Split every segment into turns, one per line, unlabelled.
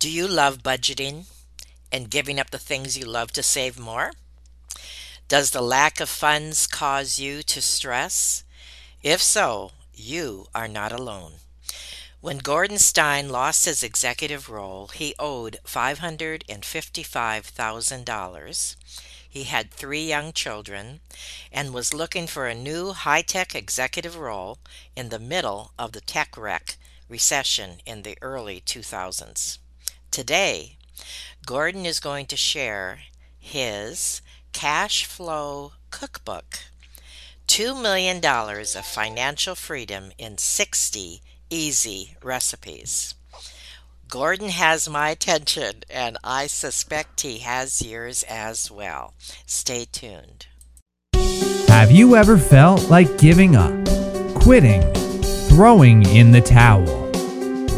Do you love budgeting and giving up the things you love to save more? Does the lack of funds cause you to stress? If so, you are not alone. When Gordon Stein lost his executive role, he owed $555,000. He had three young children and was looking for a new high tech executive role in the middle of the tech wreck recession in the early 2000s. Today, Gordon is going to share his cash flow cookbook $2 million of financial freedom in 60 easy recipes. Gordon has my attention, and I suspect he has yours as well. Stay tuned.
Have you ever felt like giving up, quitting, throwing in the towel?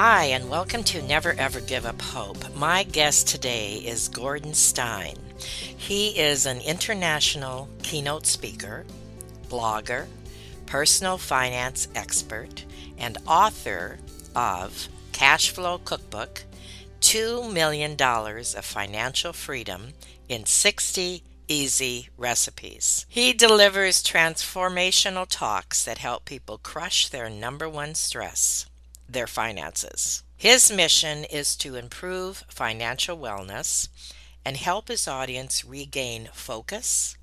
Hi, and welcome to Never Ever Give Up Hope. My guest today is Gordon Stein. He is an international keynote speaker, blogger, personal finance expert, and author of Cash Flow Cookbook $2 million of Financial Freedom in 60 Easy Recipes. He delivers transformational talks that help people crush their number one stress their finances. His mission is to improve financial wellness and help his audience regain focus,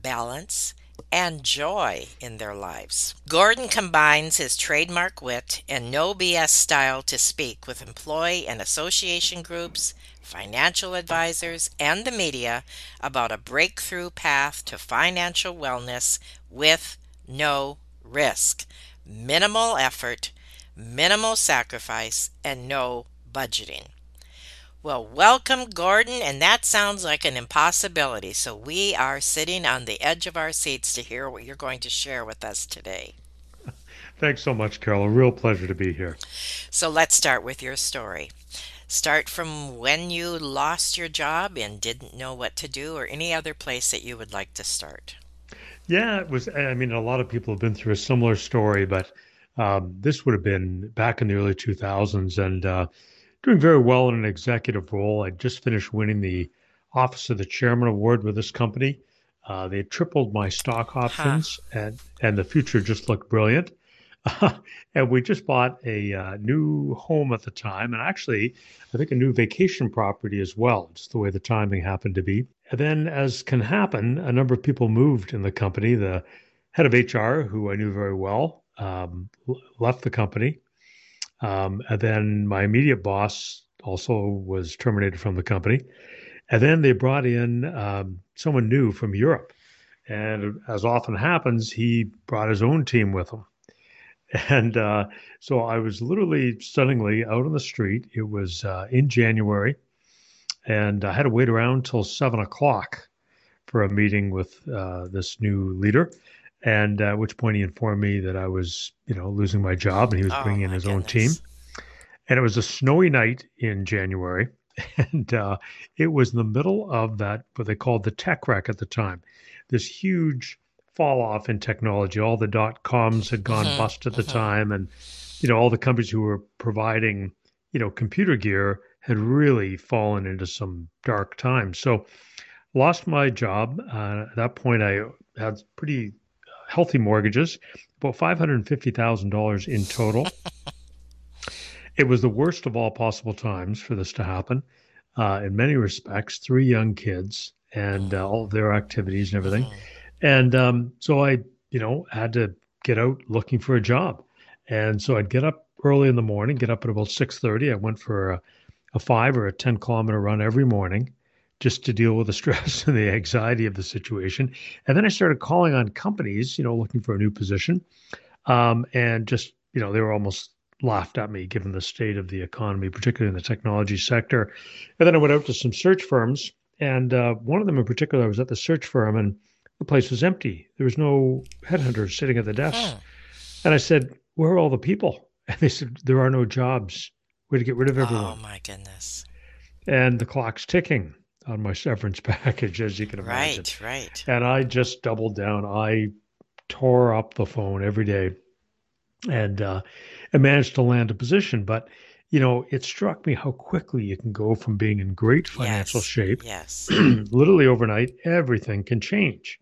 balance, and joy in their lives. Gordon combines his trademark wit and no BS style to speak with employee and association groups, financial advisors, and the media about a breakthrough path to financial wellness with no risk, minimal effort, minimal sacrifice, and no budgeting. Well, welcome, Gordon, and that sounds like an impossibility. So we are sitting on the edge of our seats to hear what you're going to share with us today.
Thanks so much, Carol. A real pleasure to be here.
So let's start with your story. Start from when you lost your job and didn't know what to do, or any other place that you would like to start.
Yeah, it was. I mean, a lot of people have been through a similar story, but um, this would have been back in the early 2000s and uh, doing very well in an executive role. I just finished winning the Office of the Chairman Award with this company. Uh, they tripled my stock options, huh. and, and the future just looked brilliant. and we just bought a uh, new home at the time, and actually, I think a new vacation property as well, just the way the timing happened to be. And then, as can happen, a number of people moved in the company. The head of HR, who I knew very well, um, left the company. Um, and then my immediate boss also was terminated from the company. And then they brought in um, someone new from Europe. And as often happens, he brought his own team with him. And uh, so I was literally stunningly out on the street. It was uh, in January, and I had to wait around till seven o'clock for a meeting with uh, this new leader and at which point he informed me that I was, you know, losing my job, and he was oh, bringing in his goodness. own team. And it was a snowy night in January, and uh, it was in the middle of that what they called the tech wreck at the time, this huge fall off in technology. All the dot coms had gone mm-hmm. bust at the mm-hmm. time, and you know all the companies who were providing, you know, computer gear had really fallen into some dark times. So, lost my job. Uh, at that point, I had pretty healthy mortgages, about $550,000 in total. it was the worst of all possible times for this to happen. Uh, in many respects, three young kids and uh, all of their activities and everything. Mm-hmm. And um, so I you know, had to get out looking for a job. And so I'd get up early in the morning, get up at about 6:30. I went for a, a 5 or a 10 kilometer run every morning just to deal with the stress and the anxiety of the situation. And then I started calling on companies, you know, looking for a new position. Um, and just, you know, they were almost laughed at me given the state of the economy, particularly in the technology sector. And then I went out to some search firms. And uh, one of them in particular, I was at the search firm and the place was empty. There was no headhunter sitting at the desk. Huh. And I said, Where are all the people? And they said, There are no jobs. We had to get rid of everyone.
Oh, my goodness.
And the clock's ticking on my severance package, as you can imagine.
Right, right.
And I just doubled down. I tore up the phone every day and uh, and managed to land a position. But you know, it struck me how quickly you can go from being in great financial
yes,
shape.
Yes.
literally overnight, everything can change.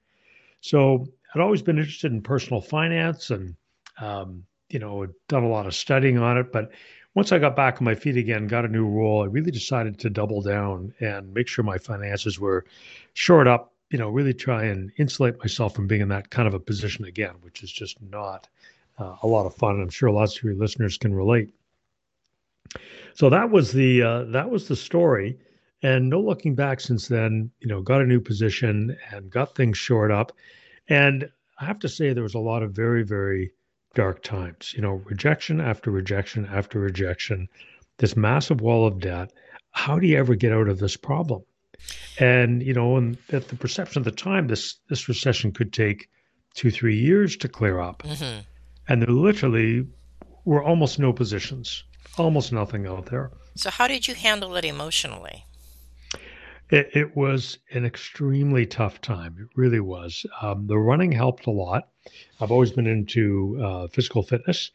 So I'd always been interested in personal finance and um, you know, had done a lot of studying on it, but once I got back on my feet again, got a new role, I really decided to double down and make sure my finances were shored up, you know, really try and insulate myself from being in that kind of a position again, which is just not uh, a lot of fun. I'm sure lots of your listeners can relate. So that was the uh, that was the story, and no looking back since then. You know, got a new position and got things shored up, and I have to say there was a lot of very very dark times. You know, rejection after rejection after rejection, this massive wall of debt. How do you ever get out of this problem? And you know, and at the perception at the time, this this recession could take two three years to clear up, mm-hmm. and there literally were almost no positions, almost nothing out there.
So, how did you handle it emotionally?
It, it was an extremely tough time. It really was. Um, the running helped a lot. I've always been into uh, physical fitness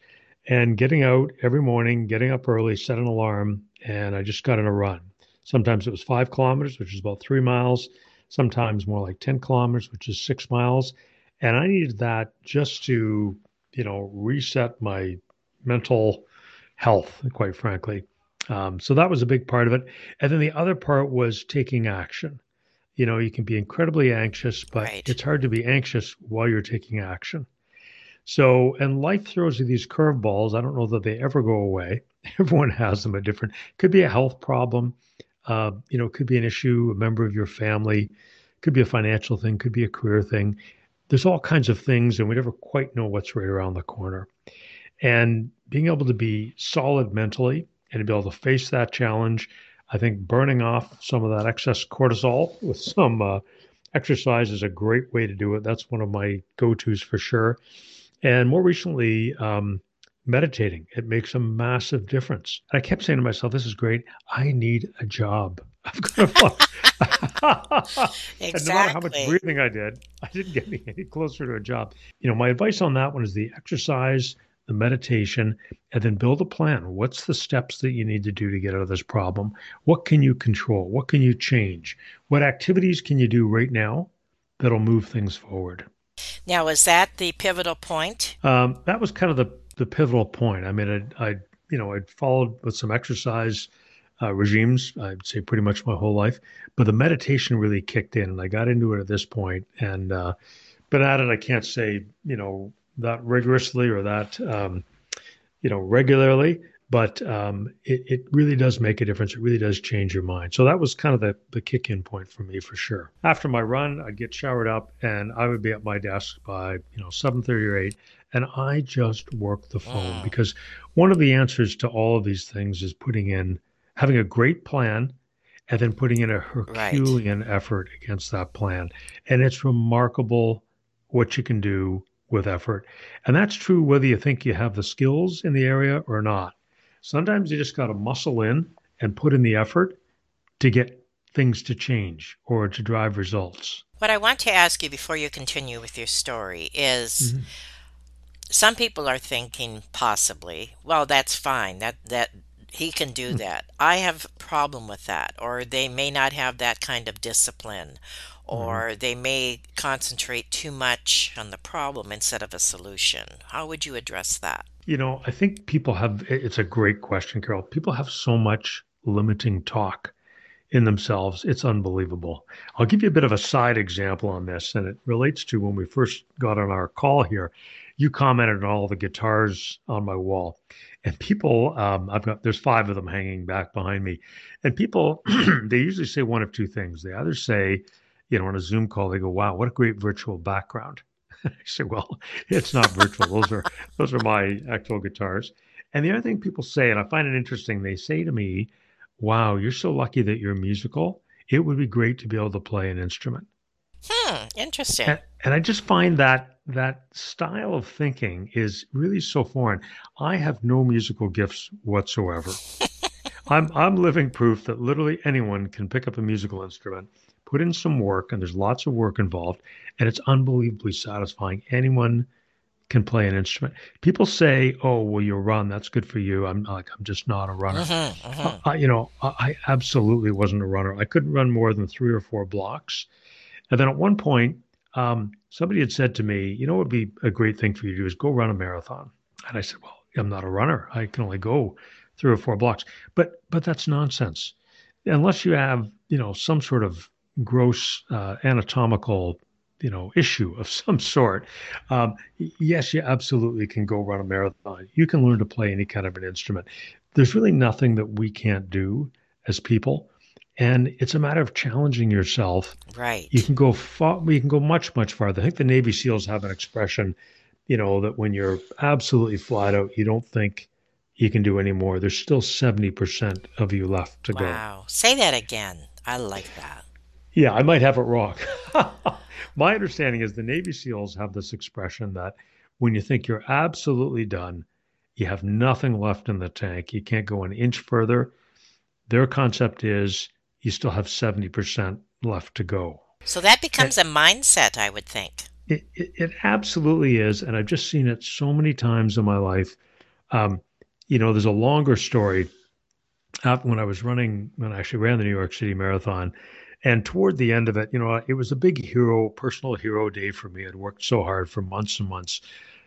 and getting out every morning, getting up early, set an alarm, and I just got in a run. Sometimes it was five kilometers, which is about three miles, sometimes more like 10 kilometers, which is six miles. And I needed that just to, you know, reset my mental health, quite frankly. Um, so that was a big part of it. And then the other part was taking action. You know, you can be incredibly anxious, but right. it's hard to be anxious while you're taking action. So, and life throws you these curveballs. I don't know that they ever go away. Everyone has them at different. Could be a health problem. Uh, you know, could be an issue. A member of your family. Could be a financial thing. Could be a career thing. There's all kinds of things, and we never quite know what's right around the corner. And being able to be solid mentally and to be able to face that challenge. I think burning off some of that excess cortisol with some uh, exercise is a great way to do it. That's one of my go tos for sure. And more recently, um, meditating. It makes a massive difference. I kept saying to myself, this is great. I need a job. I've got
to exactly.
and no matter how much breathing I did, I didn't get any, any closer to a job. You know, my advice on that one is the exercise, the meditation, and then build a plan. What's the steps that you need to do to get out of this problem? What can you control? What can you change? What activities can you do right now that'll move things forward?
Now, is that the pivotal point?
Um, that was kind of the, the pivotal point. I mean, I, I you know, I'd followed with some exercise uh, regimes, I'd say pretty much my whole life, but the meditation really kicked in and I got into it at this point. and, uh, been at it, I can't say, you know, that rigorously or that um, you know regularly but um, it, it really does make a difference. It really does change your mind. So that was kind of the, the kick in point for me for sure. After my run i'd get showered up and i would be at my desk by you know 7.30 or 8 and i just work the phone because one of the answers to all of these things is putting in having a great plan and then putting in a herculean right. effort against that plan. And it's remarkable what you can do with effort. And that's true whether you think you have the skills in the area or not. Sometimes you just got to muscle in and put in the effort to get things to change or to drive results.
What I want to ask you before you continue with your story is mm-hmm. some people are thinking possibly, well, that's fine. That that he can do mm. that. I have a problem with that or they may not have that kind of discipline. Or mm-hmm. they may concentrate too much on the problem instead of a solution. How would you address that?
You know, I think people have it's a great question, Carol. People have so much limiting talk in themselves. It's unbelievable. I'll give you a bit of a side example on this, and it relates to when we first got on our call here. You commented on all the guitars on my wall, and people, um, I've got there's five of them hanging back behind me, and people they usually say one of two things. They either say, you know, on a Zoom call, they go, "Wow, what a great virtual background." I say, "Well, it's not virtual. those are those are my actual guitars." And the other thing people say, and I find it interesting, they say to me, wow, you're so lucky that you're musical. It would be great to be able to play an instrument.
Hmm, interesting.
And, and I just find that that style of thinking is really so foreign. I have no musical gifts whatsoever. I'm I'm living proof that literally anyone can pick up a musical instrument, put in some work, and there's lots of work involved, and it's unbelievably satisfying. Anyone can play an instrument. People say, "Oh, well, you run. That's good for you." I'm like, I'm just not a runner. Uh-huh, uh-huh. I, you know, I, I absolutely wasn't a runner. I couldn't run more than three or four blocks. And then at one point, um, somebody had said to me, "You know, what would be a great thing for you to do is go run a marathon." And I said, "Well, I'm not a runner. I can only go three or four blocks." But but that's nonsense. Unless you have, you know, some sort of gross uh, anatomical you know issue of some sort. Um, yes you absolutely can go run a marathon. You can learn to play any kind of an instrument. There's really nothing that we can't do as people and it's a matter of challenging yourself.
Right.
You can go far you can go much much farther. I think the navy seals have an expression you know that when you're absolutely flat out you don't think you can do any more. There's still 70% of you left to
wow.
go.
Wow. Say that again. I like that
yeah i might have it wrong my understanding is the Navy SEALs have this expression that when you think you're absolutely done, you have nothing left in the tank, you can't go an inch further. Their concept is you still have 70% left to go.
So that becomes and a mindset, I would think.
It, it, it, absolutely is. And I've just seen it so many times in my life. Um, you know, there's a longer story. When I was running, when I actually ran the New York City Marathon, and toward the end of it, you know, it was a big hero, personal hero day for me. I'd worked so hard for months and months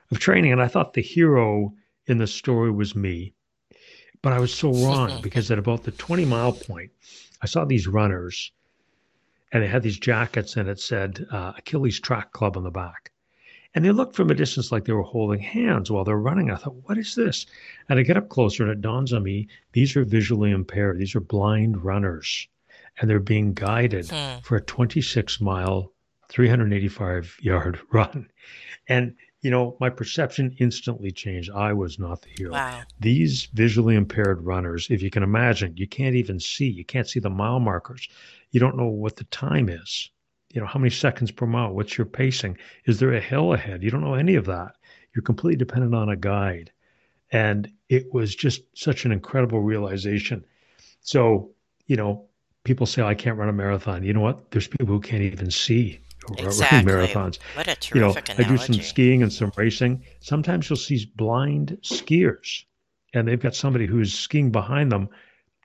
of training, and I thought the hero in the story was me. But I was so wrong because at about the 20 mile point, I saw these runners and they had these jackets and it said uh, Achilles Track Club on the back. And they looked from a distance like they were holding hands while they're running. I thought, what is this? And I get up closer and it dawns on me these are visually impaired, these are blind runners and they're being guided hmm. for a 26 mile, 385 yard run. And, you know, my perception instantly changed. I was not the hero.
Wow.
These visually impaired runners, if you can imagine, you can't even see, you can't see the mile markers. You don't know what the time is. You know, how many seconds per mile? What's your pacing? Is there a hill ahead? You don't know any of that. You're completely dependent on a guide. And it was just such an incredible realization. So, you know, people say, oh, I can't run a marathon. You know what? There's people who can't even see
exactly.
running marathons.
What a terrific
you know,
analogy.
I do some skiing and some racing. Sometimes you'll see blind skiers, and they've got somebody who's skiing behind them,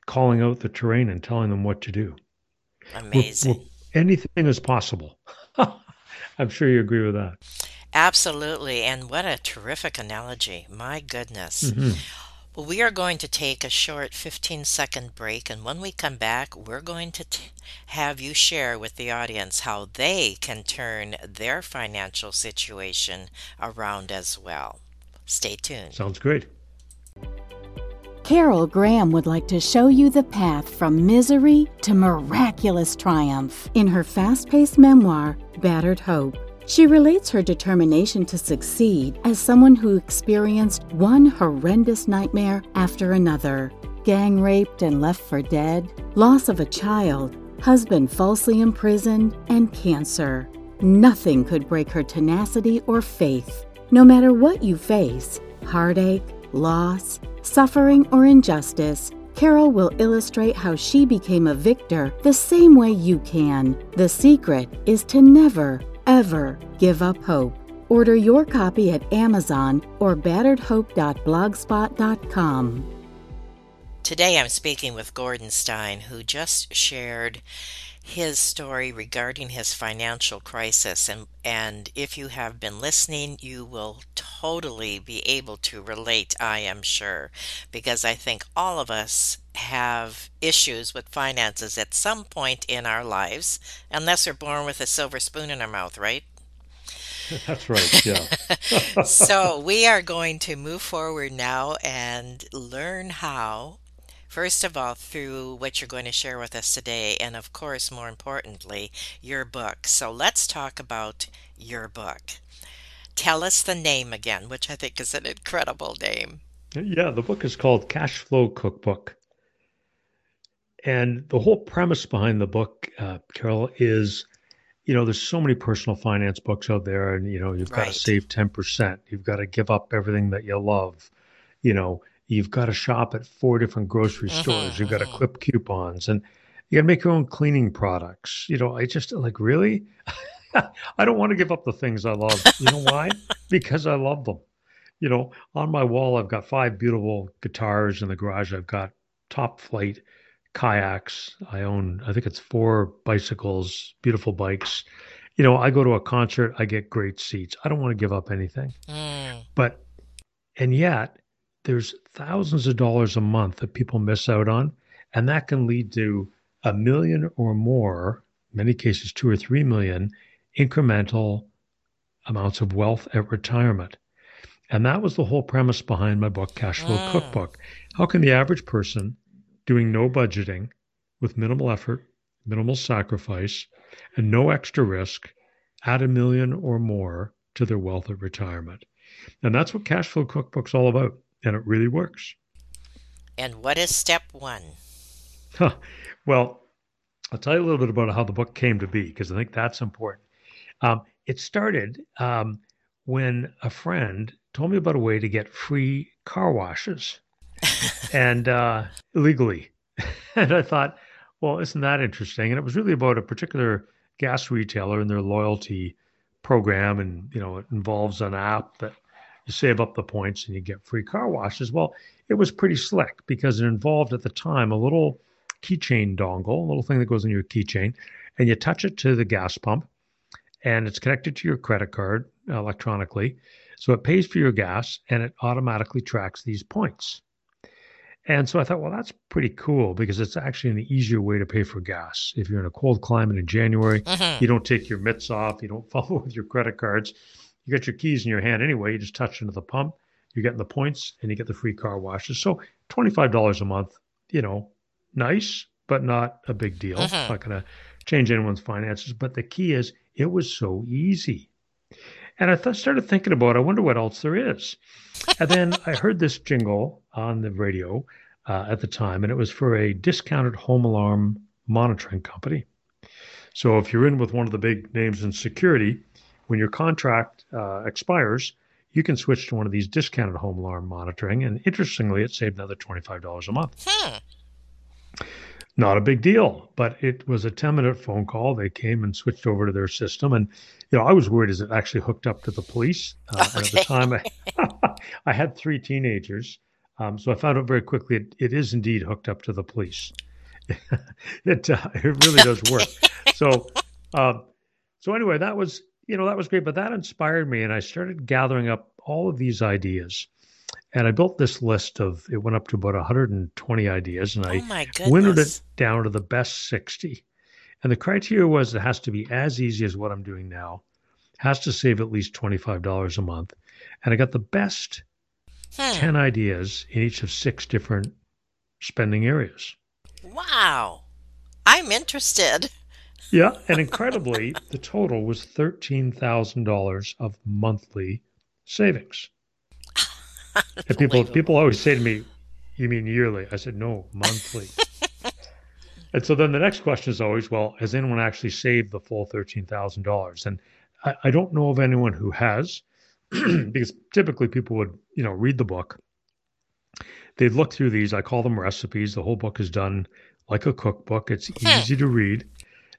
calling out the terrain and telling them what to do.
Amazing. We're,
we're, anything is possible. I'm sure you agree with that.
Absolutely. And what a terrific analogy. My goodness.
Mm-hmm.
Well, we are going to take a short 15 second break, and when we come back, we're going to t- have you share with the audience how they can turn their financial situation around as well. Stay tuned.
Sounds great.
Carol Graham would like to show you the path from misery to miraculous triumph in her fast paced memoir, Battered Hope. She relates her determination to succeed as someone who experienced one horrendous nightmare after another gang raped and left for dead, loss of a child, husband falsely imprisoned, and cancer. Nothing could break her tenacity or faith. No matter what you face heartache, loss, suffering, or injustice Carol will illustrate how she became a victor the same way you can. The secret is to never, ever give up hope. Order your copy at Amazon or batteredhope.blogspot.com.
Today I'm speaking with Gordon Stein, who just shared his story regarding his financial crisis. And, and if you have been listening, you will totally be able to relate, I am sure, because I think all of us have issues with finances at some point in our lives, unless we're born with a silver spoon in our mouth, right?
That's right, yeah.
so we are going to move forward now and learn how, first of all, through what you're going to share with us today, and of course, more importantly, your book. So let's talk about your book. Tell us the name again, which I think is an incredible name.
Yeah, the book is called Cash Flow Cookbook. And the whole premise behind the book, uh, Carol, is you know, there's so many personal finance books out there, and you know, you've got to save 10%. You've got to give up everything that you love. You know, you've got to shop at four different grocery mm-hmm, stores. You've got to mm-hmm. clip coupons, and you got to make your own cleaning products. You know, I just like really, I don't want to give up the things I love. You know why? because I love them. You know, on my wall, I've got five beautiful guitars in the garage. I've got top flight kayaks. I own, I think it's four bicycles, beautiful bikes. You know, I go to a concert, I get great seats. I don't want to give up anything. Mm. But, and yet, there's thousands of dollars a month that people miss out on. And that can lead to a million or more, many cases, two or three million incremental amounts of wealth at retirement. And that was the whole premise behind my book, Cash Flow mm. Cookbook. How can the average person doing no budgeting with minimal effort, minimal sacrifice, and no extra risk add a million or more to their wealth at retirement. And that's what Cash Flow Cookbook's all about. And it really works.
And what is step one?
Huh. Well, I'll tell you a little bit about how the book came to be because I think that's important. Um, it started um, when a friend told me about a way to get free car washes and uh, illegally. and I thought, well, isn't that interesting? And it was really about a particular gas retailer and their loyalty program. And, you know, it involves an app that you save up the points and you get free car washes. Well, it was pretty slick because it involved at the time a little keychain dongle, a little thing that goes in your keychain, and you touch it to the gas pump and it's connected to your credit card electronically. So it pays for your gas and it automatically tracks these points. And so I thought, well, that's pretty cool because it's actually an easier way to pay for gas. If you're in a cold climate in January, mm-hmm. you don't take your mitts off, you don't follow with your credit cards. You got your keys in your hand anyway. You just touch into the pump, you're getting the points, and you get the free car washes. So $25 a month, you know, nice, but not a big deal. Mm-hmm. Not going to change anyone's finances. But the key is it was so easy. And I th- started thinking about, I wonder what else there is. And then I heard this jingle on the radio uh, at the time, and it was for a discounted home alarm monitoring company. So if you're in with one of the big names in security, when your contract uh, expires, you can switch to one of these discounted home alarm monitoring. And interestingly, it saved another $25 a month. Hmm not a big deal. But it was a 10 minute phone call. They came and switched over to their system. And, you know, I was worried is it actually hooked up to the police? Uh, okay. at the time, I, I had three teenagers. Um, so I found out very quickly it, it is indeed hooked up to the police. it, uh, it really does work. so, uh, so anyway, that was, you know, that was great. But that inspired me. And I started gathering up all of these ideas. And I built this list of, it went up to about 120 ideas, and I
oh
winnowed it down to the best 60. And the criteria was it has to be as easy as what I'm doing now, has to save at least $25 a month. And I got the best hmm. 10 ideas in each of six different spending areas.
Wow. I'm interested.
Yeah. And incredibly, the total was $13,000 of monthly savings. And people people always say to me, "You mean yearly?" I said, "No, monthly." and so then the next question is always, "Well, has anyone actually saved the full thirteen thousand dollars?" And I, I don't know of anyone who has, because typically people would, you know, read the book. They'd look through these. I call them recipes. The whole book is done like a cookbook. It's easy to read.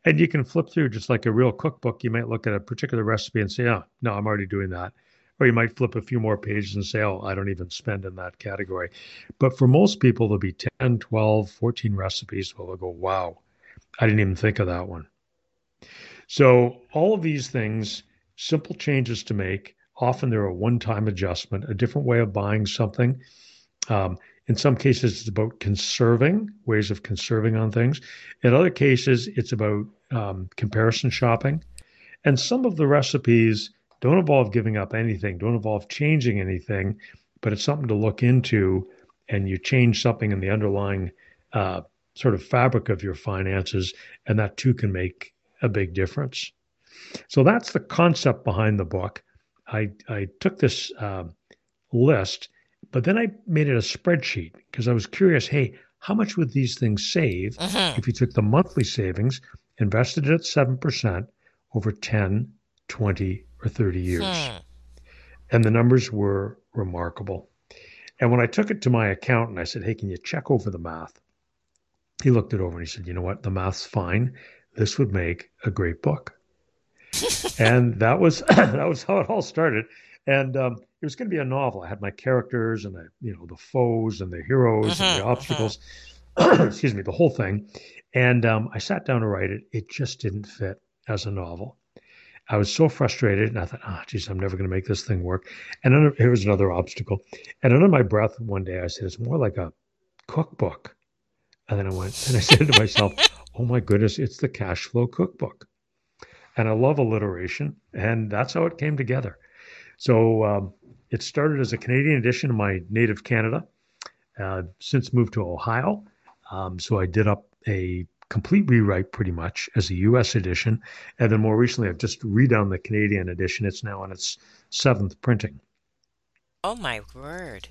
And you can flip through just like a real cookbook. You might look at a particular recipe and say, oh, no, I'm already doing that or you might flip a few more pages and say, oh, I don't even spend in that category. But for most people, there'll be 10, 12, 14 recipes where they'll go, wow, I didn't even think of that one. So all of these things, simple changes to make, Often they're a one time adjustment, a different way of buying something. Um, in some cases, it's about conserving, ways of conserving on things. In other cases, it's about um, comparison shopping. And some of the recipes don't involve giving up anything, don't involve changing anything, but it's something to look into. And you change something in the underlying uh, sort of fabric of your finances, and that too can make a big difference. So that's the concept behind the book. I, I took this uh, list but then I made it a spreadsheet because I was curious hey, how much would these things save
Mhm.
if you took the monthly savings, invested it at 7% over 10, 20, or 30 years?
Hmm.
And the numbers were remarkable. And when I took it to my accountant, and I said, hey, can you check over the math? He looked it over and he said, you know what? The math's fine. This would make a great book. and that was that was how it all started. And um, it was going to be a novel. I had my characters and the you know the foes and the heroes and
Mhm,
the
mhm.
obstacles. excuse me, the whole thing. And um, I sat down to write it. It just didn't fit as a novel. I was so frustrated, and I thought, "Ah, geez, I'm never going to make this thing work." And under, here was another obstacle. And under my breath, one day, I said, "It's more like a cookbook." And then I went, and I said to myself, "Oh my goodness, it's the cash flow cookbook." And I love alliteration, and that's how it came together. So um, it started as a Canadian edition of my native Canada. Uh, since moved to Ohio, um, so I did up a complete rewrite pretty much as a U.S. edition, and then more recently I've just redone the Canadian edition. It's now on its seventh printing.
Oh my word.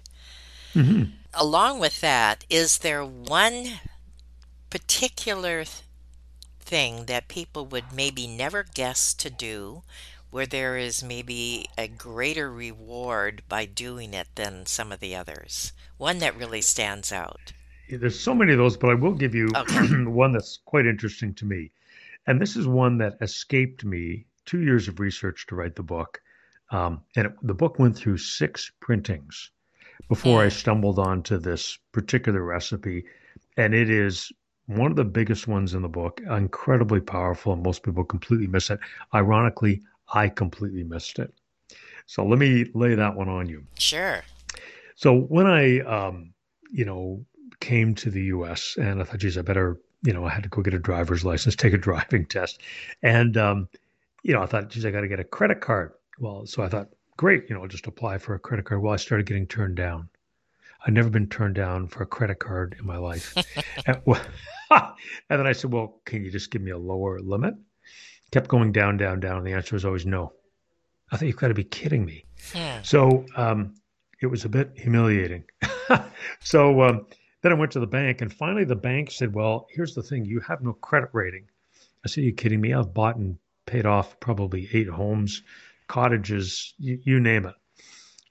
Mm-hmm.
Along with that, is there one particular thing that people would maybe never guess to do where there is maybe a greater reward by doing it than some of the others? One that really stands out.
There's so many of those, but I will give you
Okay.
one that's quite interesting to me. And this is one that escaped me two years of research to write the book. Um, and it, the book went through six printings before I stumbled onto this particular recipe. And it is one of the biggest ones in the book, incredibly powerful, and most people completely miss it. Ironically, I completely missed it. So let me lay that one on you.
Sure.
So when I, um, you know, came to the U.S. and I thought, geez, I better, you know, I had to go get a driver's license, take a driving test, and um, you know, I thought, geez, I got to get a credit card. Well, so I thought, great, you know, I'll just apply for a credit card. Well, I started getting turned down. I'd never been turned down for a credit card in my life. and, well, and then I said, well, can you just give me a lower limit? Kept going down, down, down. And the answer was always no. I thought, you've got to be kidding me.
Hmm.
So um, it was a bit humiliating. so um, then I went to the bank, and finally the bank said, Well, here's the thing you have no credit rating. I said, Are you kidding me? I've bought and paid off probably eight homes, cottages, you, you name it.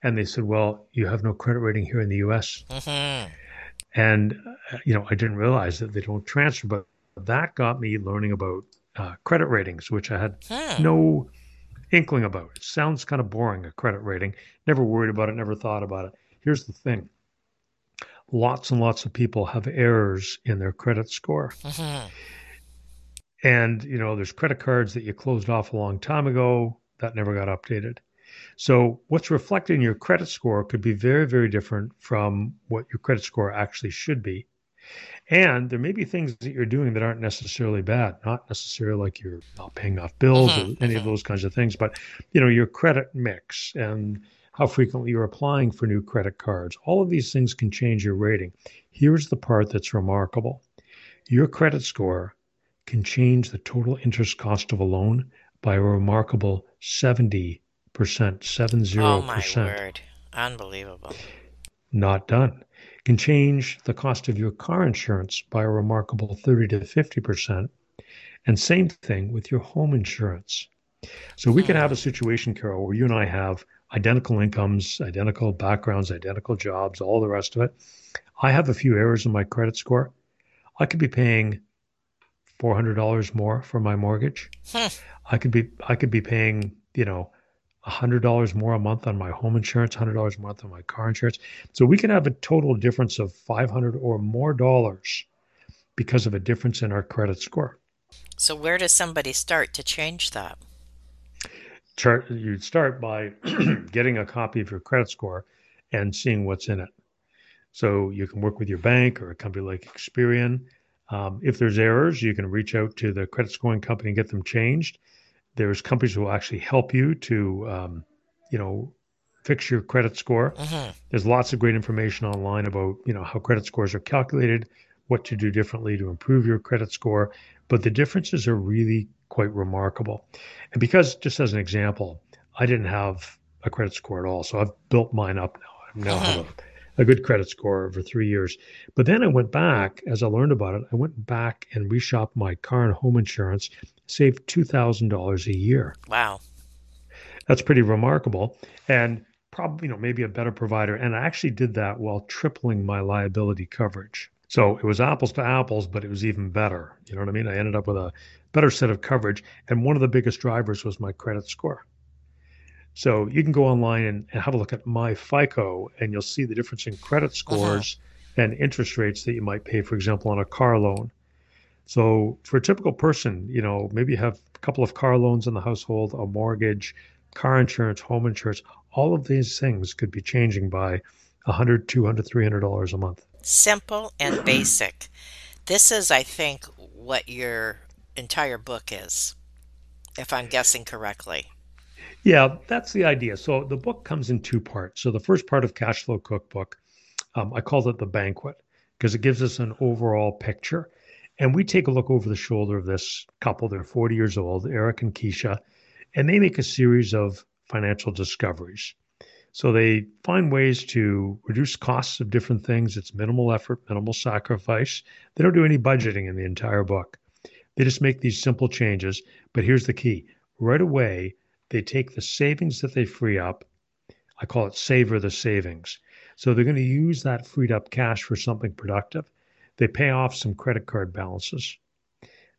And they said, Well, you have no credit rating here in the US.
hmm
And, uh, you know, I didn't realize that they don't transfer, but that got me learning about uh, credit ratings, which I had
Hmm.
no inkling about. It sounds kind of boring, a credit rating. Never worried about it, never thought about it. Here's the thing lots and lots of people have errors in their credit score.
hmm
And, you know, there's credit cards that you closed off a long time ago that never got updated. So, what's reflected in your credit score could be very, very different from what your credit score actually should be. And there may be things that you're doing that aren't necessarily bad, not necessarily like you're not paying off bills or any of
mhm.
those kinds of things, but you know, your credit mix and how frequently you're applying for new credit cards. All of these things can change your rating. Here's the part that's remarkable. Your credit score can change the total interest cost of a loan by a remarkable 70%, 70%.
Oh my word. Unbelievable.
not done. Can change the cost of your car insurance by a remarkable 30 to 50%. And same thing with your home insurance. So we can hmm. have a situation, Carol, where you and I have identical incomes, identical backgrounds, identical jobs, all the rest of it. I have a few errors in my credit score. I could be paying $400 more for my mortgage. I could be I could be paying, you know, $100 more a month on my home insurance, $100 a month on my car insurance. So we can have a total difference of 500 or more dollars because of a difference in our credit score.
So where does somebody start to change that?
Chart you'd start by getting a copy of your credit score and seeing what's in it. So you can work with your bank or a company like Experian. Um, if there's errors, you can reach out to the credit scoring company and get them changed. There's companies who will actually help you to, um, you know, fix your credit score. Uh-huh. There's lots of great information online about, you know, how credit scores are calculated, what to do differently to improve your credit score. But the differences are really quite remarkable. And because, just as an example, I didn't have a credit score at all, so I've built mine up now. I now uh-huh. have a a good credit score over three years. But then I went back, as I learned about it, I went back and reshopped my car and home insurance, saved $2,000 a year.
Wow.
That's pretty remarkable. And probably, you know, maybe a better provider. And I actually did that while tripling my liability coverage. So it was apples to apples, but it was even better. You know what I mean? I ended up with a better set of coverage. And one of the biggest drivers was my credit score. So you can go online and, and, have a look at my FICO, and you'll see the difference in credit uh-huh. scores uh-huh. and interest rates that you might pay, for example, on a car loan. So for a typical person, you know, maybe you have a couple of car loans in the household, a mortgage, car insurance, home insurance. All of these things could be changing by $100, $200, $300 a month.
Simple and basic. This is, I think, what your entire book is, if I'm guessing correctly.
Yeah, that's the idea. So the book comes in two parts. So the first part of Cash Flow Cookbook, um, I call it the banquet because it gives us an overall picture. And we take a look over the shoulder of this couple. They're 40 years old, Eric and Keisha, and they make a series of financial discoveries. So they find ways to reduce costs of different things. It's minimal effort, minimal sacrifice. They don't do any budgeting in the entire book. They just make these simple changes. But here's the key right away, they take the savings that they free up. I call it savor the savings. So they're going to use that freed up cash for something productive. They pay off some credit card balances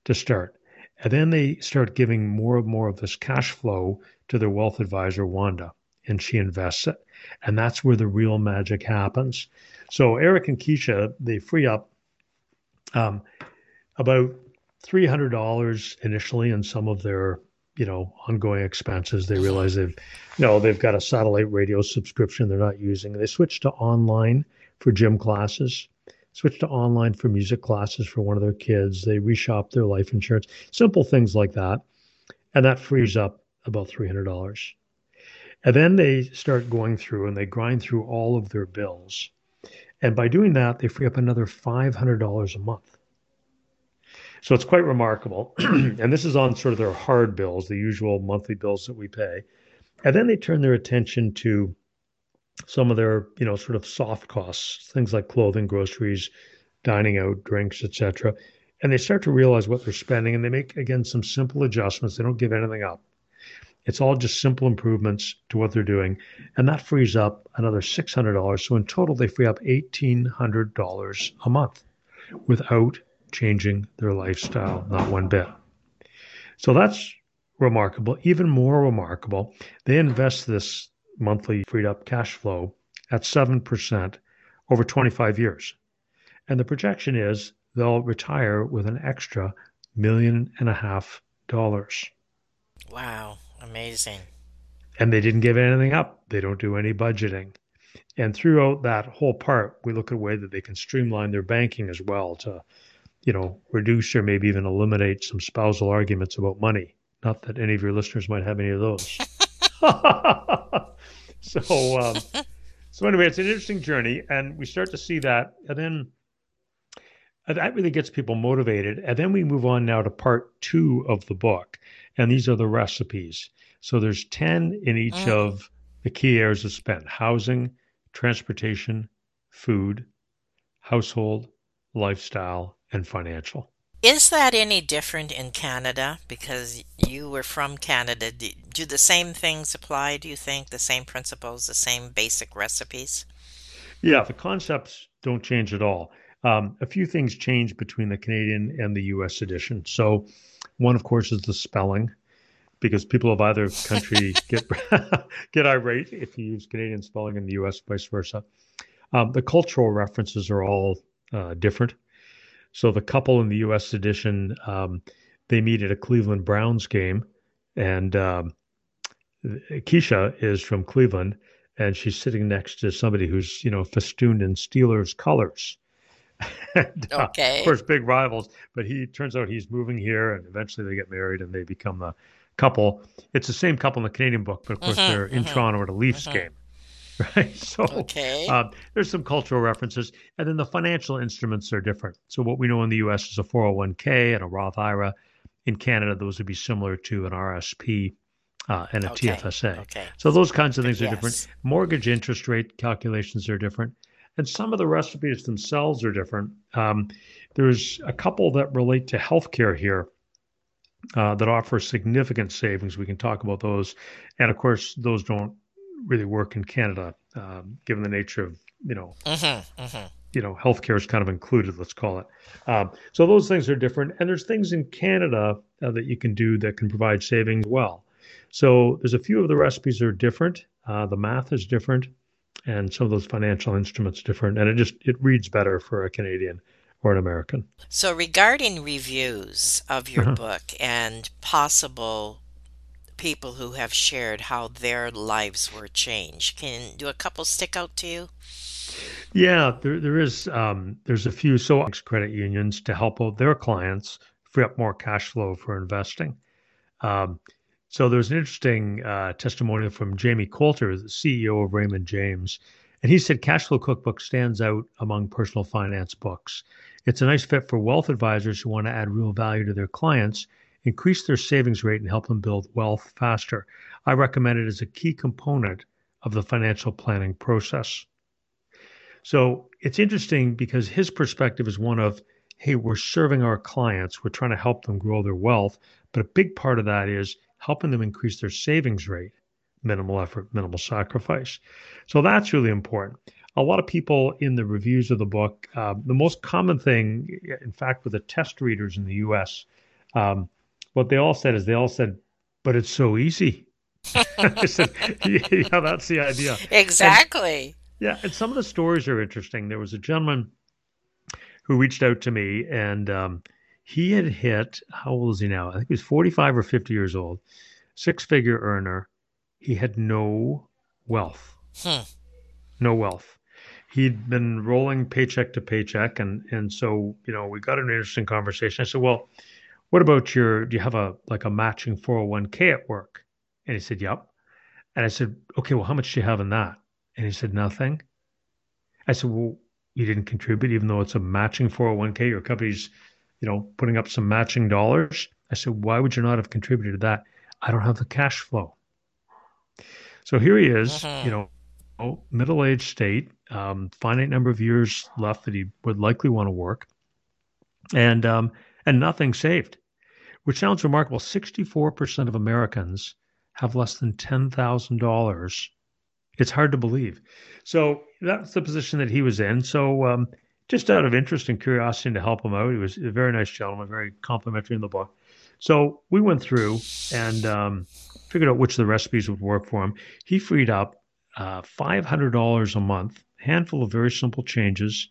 to start. And then they start giving more and more of this cash flow to their wealth advisor, Wanda, and she invests it. And that's where the real magic happens. So Eric and Keisha, they free up um, about $300 initially in some of their you know ongoing expenses. They realize they've you know they've got a satellite radio subscription they're not using. They switch to online for gym classes switch to online for music classes for one of their kids. They reshop their life insurance. Simple things like that. And that frees up about $300 and then they start going through and they grind through all of their bills and by doing that they free up another $500 a month so it's quite remarkable. and this is on sort of their hard bills, the usual monthly bills that we pay. And then they turn their attention to some of their, you know, sort of soft costs, things like clothing, groceries, dining out, drinks, etc. And they start to realize what they're spending and they make again some simple adjustments. They don't give anything up. It's all just simple improvements to what they're doing. And that frees up another $600. So in total, they free up $1,800 a month without changing their lifestyle, not one bit. So that's remarkable. Even more remarkable, they invest this monthly freed up cash flow at 7% over 25 years. And the projection is they'll retire with an extra million and a half dollars.
Wow, amazing.
And they didn't give anything up. They don't do any budgeting. And throughout that whole part, we look at a way that they can streamline their banking as well to you know, reduce or maybe even eliminate some spousal arguments about money. Not that any of your listeners might have any of those. so, um, so anyway, it's an interesting journey, and we start to see that, and then that really gets people motivated. And then we move on now to part two of the book, and these are the recipes. So there's ten in each mm. of the key areas of spend: housing, transportation, food, household, lifestyle, and financial.
Is that any different in Canada? Because you were from Canada. Do the same things apply, do you think? The same principles, the same basic recipes?
Yeah, the concepts don't change at all. Um, a few things change between the Canadian and the US edition. So, one, of course, is the spelling, because people of either country get get irate if you use Canadian spelling in the US, vice versa. Um, the cultural references are all uh, different. So the couple in the U.S. edition, um, they meet at a Cleveland Browns game, and um, Keisha is from Cleveland, and she's sitting next to somebody who's you know festooned in Steelers colors.
and, uh,
of course, big rivals. But he turns out he's moving here, and eventually they get married and they become a couple. It's the same couple in the Canadian book, but of course mm-hmm, they're in mm-hmm, Toronto at a Leafs mm-hmm. game. Right. So
okay.
uh, there's some cultural references. And then the financial instruments are different. So what we know in the US is a 401k and a Roth IRA. In Canada, those would be similar to an RSP uh, and a
okay.
TFSA.
Okay.
So those kinds of things are
yes.
different. Mortgage interest rate calculations are different. And some of the recipes themselves are different. Um, there's a couple that relate to healthcare here uh, that offer significant savings. We can talk about those. And of course, those don't really work in Canada, um, given the nature of, you know,
mm-hmm, mm-hmm.
you know, healthcare is kind of included, let's call it. Um, so those things are different. And there's things in Canada uh, that you can do that can provide savings well. So there's a few of the recipes are different. Uh, the math is different, and some of those financial instruments different, and it just it reads better for a Canadian or an American.
So regarding reviews of your
Uh-huh.
book and possible people who have shared how their lives were changed, can do a couple stick out to you?
Yeah, there there is um, there's a few so credit unions to help out their clients free up more cash flow for investing. Um, so there's an interesting uh, testimonial from Jamie Coulter, the CEO of Raymond James, and he said Cash Flow Cookbook stands out among personal finance books. It's a nice fit for wealth advisors who want to add real value to their clients, increase their savings rate, and help them build wealth faster. I recommend it as a key component of the financial planning process. So it's interesting because his perspective is one of, hey, we're serving our clients, we're trying to help them grow their wealth. But a big part of that is helping them increase their savings rate, minimal effort, minimal sacrifice. So that's really important. A lot of people in the reviews of the book, uh, the most common thing, in fact, with the test readers in the US, um, what they all said is they all said, but it's so easy. I said, yeah, that's the idea.
Exactly.
And, yeah, and some of the stories are interesting. There was a gentleman who reached out to me, and um, he had hit, how old is he now? I think he was 45 or 50 years old, six figure earner. He had no wealth.
Hmm.
No wealth. He'd been rolling paycheck to paycheck. And, and so, you know, we got an interesting conversation. I said, well, what about your, do you have a, like a matching 401k at work? And he said, yep. And I said, okay, well, how much do you have in that? And he said, nothing. I said, well, you didn't contribute, even though it's a matching 401k. Your company's you know, putting up some matching dollars. I said, why would you not have contributed to that? I don't have the cash flow. So here he is,
Mhm.
you know, middle aged state, um, finite number of years left that he would likely want to work, and um, and nothing saved, which sounds remarkable. Sixty four percent of Americans have less than ten thousand dollars. It's hard to believe. So that's the position that he was in. So um, just out of interest and curiosity and to help him out. He was a very nice gentleman, very complimentary in the book. So we went through and um, figured out which of the recipes would work for him. He freed up uh, $500 a month, handful of very simple changes,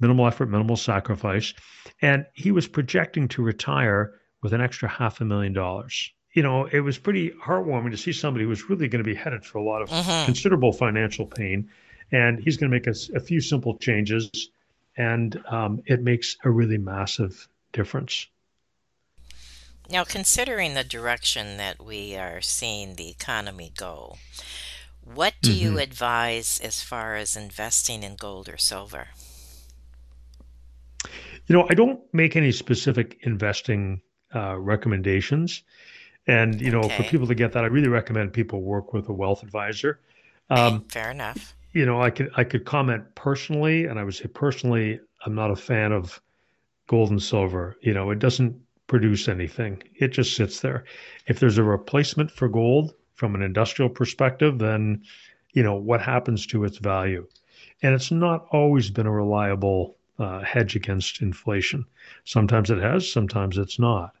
minimal effort, minimal sacrifice. And he was projecting to retire with an extra half a million dollars. You know, it was pretty heartwarming to see somebody who was really going to be headed for a lot of
Mhm.
considerable financial pain. And he's going to make a, a few simple changes and um, it makes a really massive difference.
Now, considering the direction that we are seeing the economy go, what do you
Mhm.
advise as far as investing in gold or silver?
You know, I don't make any specific investing uh, recommendations. And, you know, for people to get that, I really recommend people work with a wealth advisor. Um,
Fair enough.
You know, I could I could comment personally, and I would say personally, I'm not a fan of gold and silver. You know, it doesn't produce anything. It just sits there. If there's a replacement for gold from an industrial perspective, then you know what happens to its value. And it's not always been a reliable uh, hedge against inflation. Sometimes it has, sometimes it's not.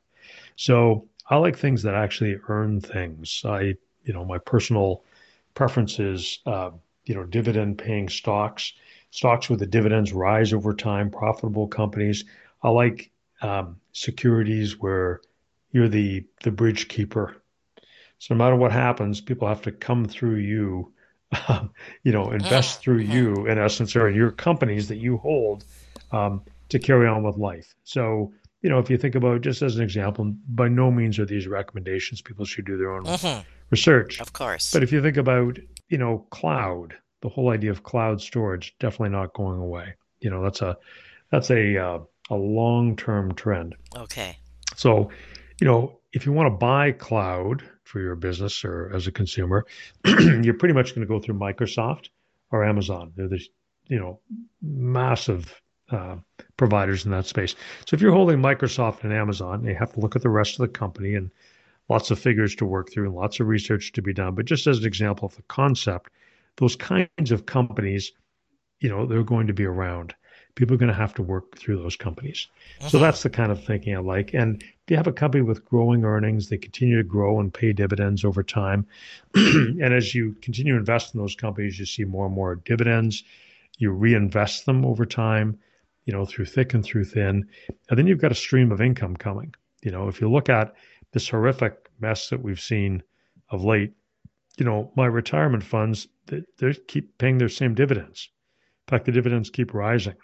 So I like things that actually earn things. I, you know, my personal preference is, uh, you know, dividend paying stocks, stocks where the dividends rise over time, profitable companies. I like um, securities where you're the the bridge keeper. So no matter what happens, people have to come through you, um, you know, invest
Mm,
through you in essence, or in your companies that you hold um, to carry on with life. So, you know, if you think about just as an example, by no means are these recommendations. People should do their own
Mhm.
research.
Of course.
But if you think about, you know, cloud, the whole idea of cloud storage definitely not going away. You know, that's a that's a uh, a long-term trend.
Okay.
So, you know, if you want to buy cloud for your business or as a consumer, you're pretty much going to go through Microsoft or Amazon. They're the, you know, massive uh, providers in that space. So if you're holding Microsoft and Amazon, you have to look at the rest of the company and lots of figures to work through and lots of research to be done. But just as an example of the concept, those kinds of companies, you know, they're going to be around. People are going to have to work through those companies. So
Mhm.
that's the kind of thinking I like. And if you have a company with growing earnings, they continue to grow and pay dividends over time. and as you continue to invest in those companies, you see more and more dividends. You reinvest them over time, you know, through thick and through thin. And then you've got a stream of income coming. You know, if you look at this horrific mess that we've seen of late, you know, my retirement funds, they, they keep paying their same dividends. In fact, the dividends keep rising.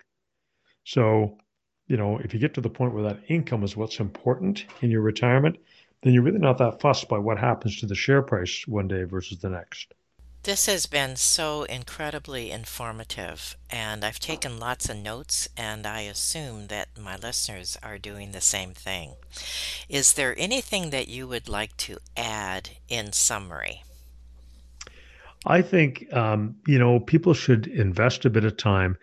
So, you know, if you get to the point where that income is what's important in your retirement, then you're really not that fussed by what happens to the share price one day versus the next.
This has been so incredibly informative, and I've taken lots of notes, and I assume that my listeners are doing the same thing. Is there anything that you would like to add in summary?
I think, um, you know, people should invest a bit of time.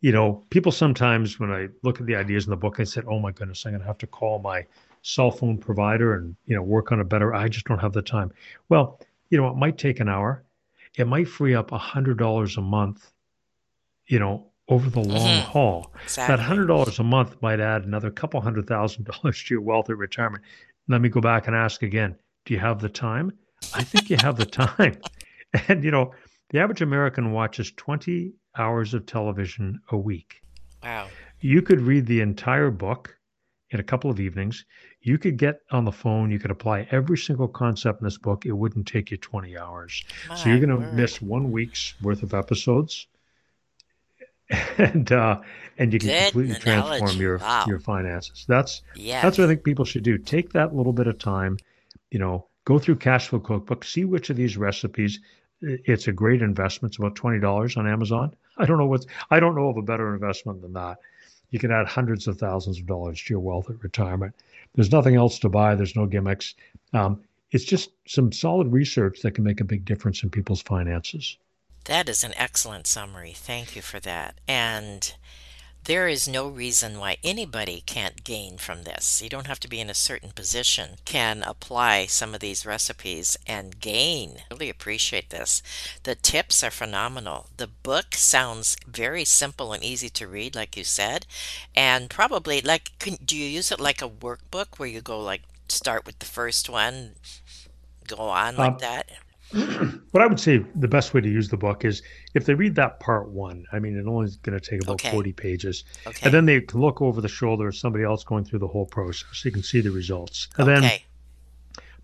You know, people sometimes, when I look at the ideas in the book, I said, oh my goodness, I'm going to have to call my cell phone provider and, you know, work on a better, I just don't have the time. Well, you know, it might take an hour. It might free up a hundred dollars a month, you know, over the long
hmm
haul. That hundred dollars a month might add another couple hundred thousand dollars to your wealth at retirement. Let me go back and ask again, do you have the time? I think you have the time. And you know, the average American watches 20 hours of television a week.
Wow.
You could read the entire book in a couple of evenings. You could get on the phone, you could apply every single concept in this book. It wouldn't take you 20 hours. So you're going to miss one week's worth of episodes and uh and you can
Good
completely transform your
Wow.
your finances. That's that's what I think people should do. Take that little bit of time, you know, go through cash flow cookbook, see which of these recipes it's a great investment. It's about twenty dollars on Amazon. I don't know what's I don't know of a better investment than that. You can add hundreds of thousands of dollars to your wealth at retirement. There's nothing else to buy. There's no gimmicks. Um, it's just some solid research that can make a big difference in people's finances.
That is an excellent summary. Thank you for that. And there is no reason why anybody can't gain from this. You don't have to be in a certain position, can apply some of these recipes and gain. Really appreciate this. The tips are phenomenal. The book sounds very simple and easy to read, like you said. And probably like, can, do you use it like a workbook where you go like start with the first one, go on like
Um,
that?
what I would say the best way to use the book is if they read that part one. I mean, it only is going to take about
Okay.
40 pages.
Okay.
And then they can look over the shoulder of somebody else going through the whole process. You can see the results. And then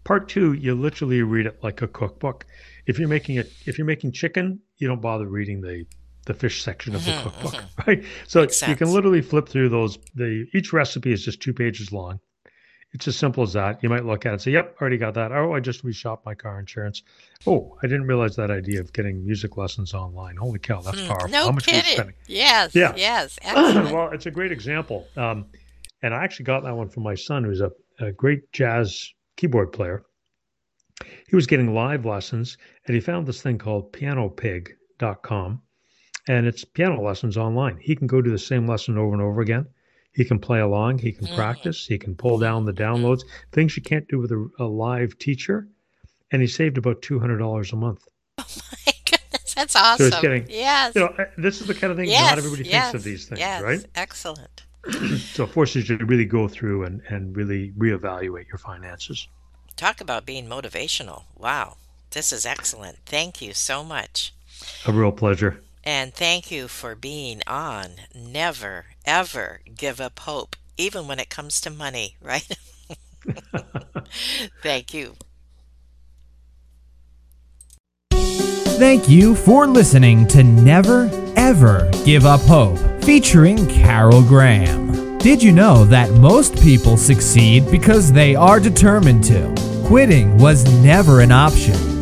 part two, you literally read it like a cookbook. If you're making it, if you're making chicken, you don't bother reading the the fish section of the
Mhm,
cookbook,
mhm.
right? So
Makes
you can literally flip through those. The each recipe is just two pages long. It's as simple as that. You might look at it and say, "Yep, already got that." Oh, I just reshopped my car insurance. Oh, I didn't realize that idea of getting music lessons online. Holy cow, that's
Hmm,
powerful!
No
How much are
kidding.
spending?
Yes,
Yeah.
yes,
well, it's a great example. Um, and I actually got that one from my son, who's a, a great jazz keyboard player. He was getting live lessons, and he found this thing called pianopig.com, and it's piano lessons online. He can go do the same lesson over and over again. He can play along. He can
Mhm.
practice. He can pull down the downloads, things you can't do with a, a live teacher. And he saved about $200 a month.
Oh my goodness, that's
So
awesome.
it's getting,
yes.
you know, this is the kind of thing
yes,
not everybody
yes,
thinks of these things,
yes,
right?
Excellent.
so it forces you to really go through and, and really reevaluate your finances.
Talk about being motivational. Wow. This is excellent. Thank you so much.
A real pleasure.
And thank you for being on. Never, ever give up hope, even when it comes to money, right? thank you.
Thank you for listening to Never Ever Give Up Hope, featuring Carol Graham. Did you know that most people succeed because they are determined to? Quitting was never an option.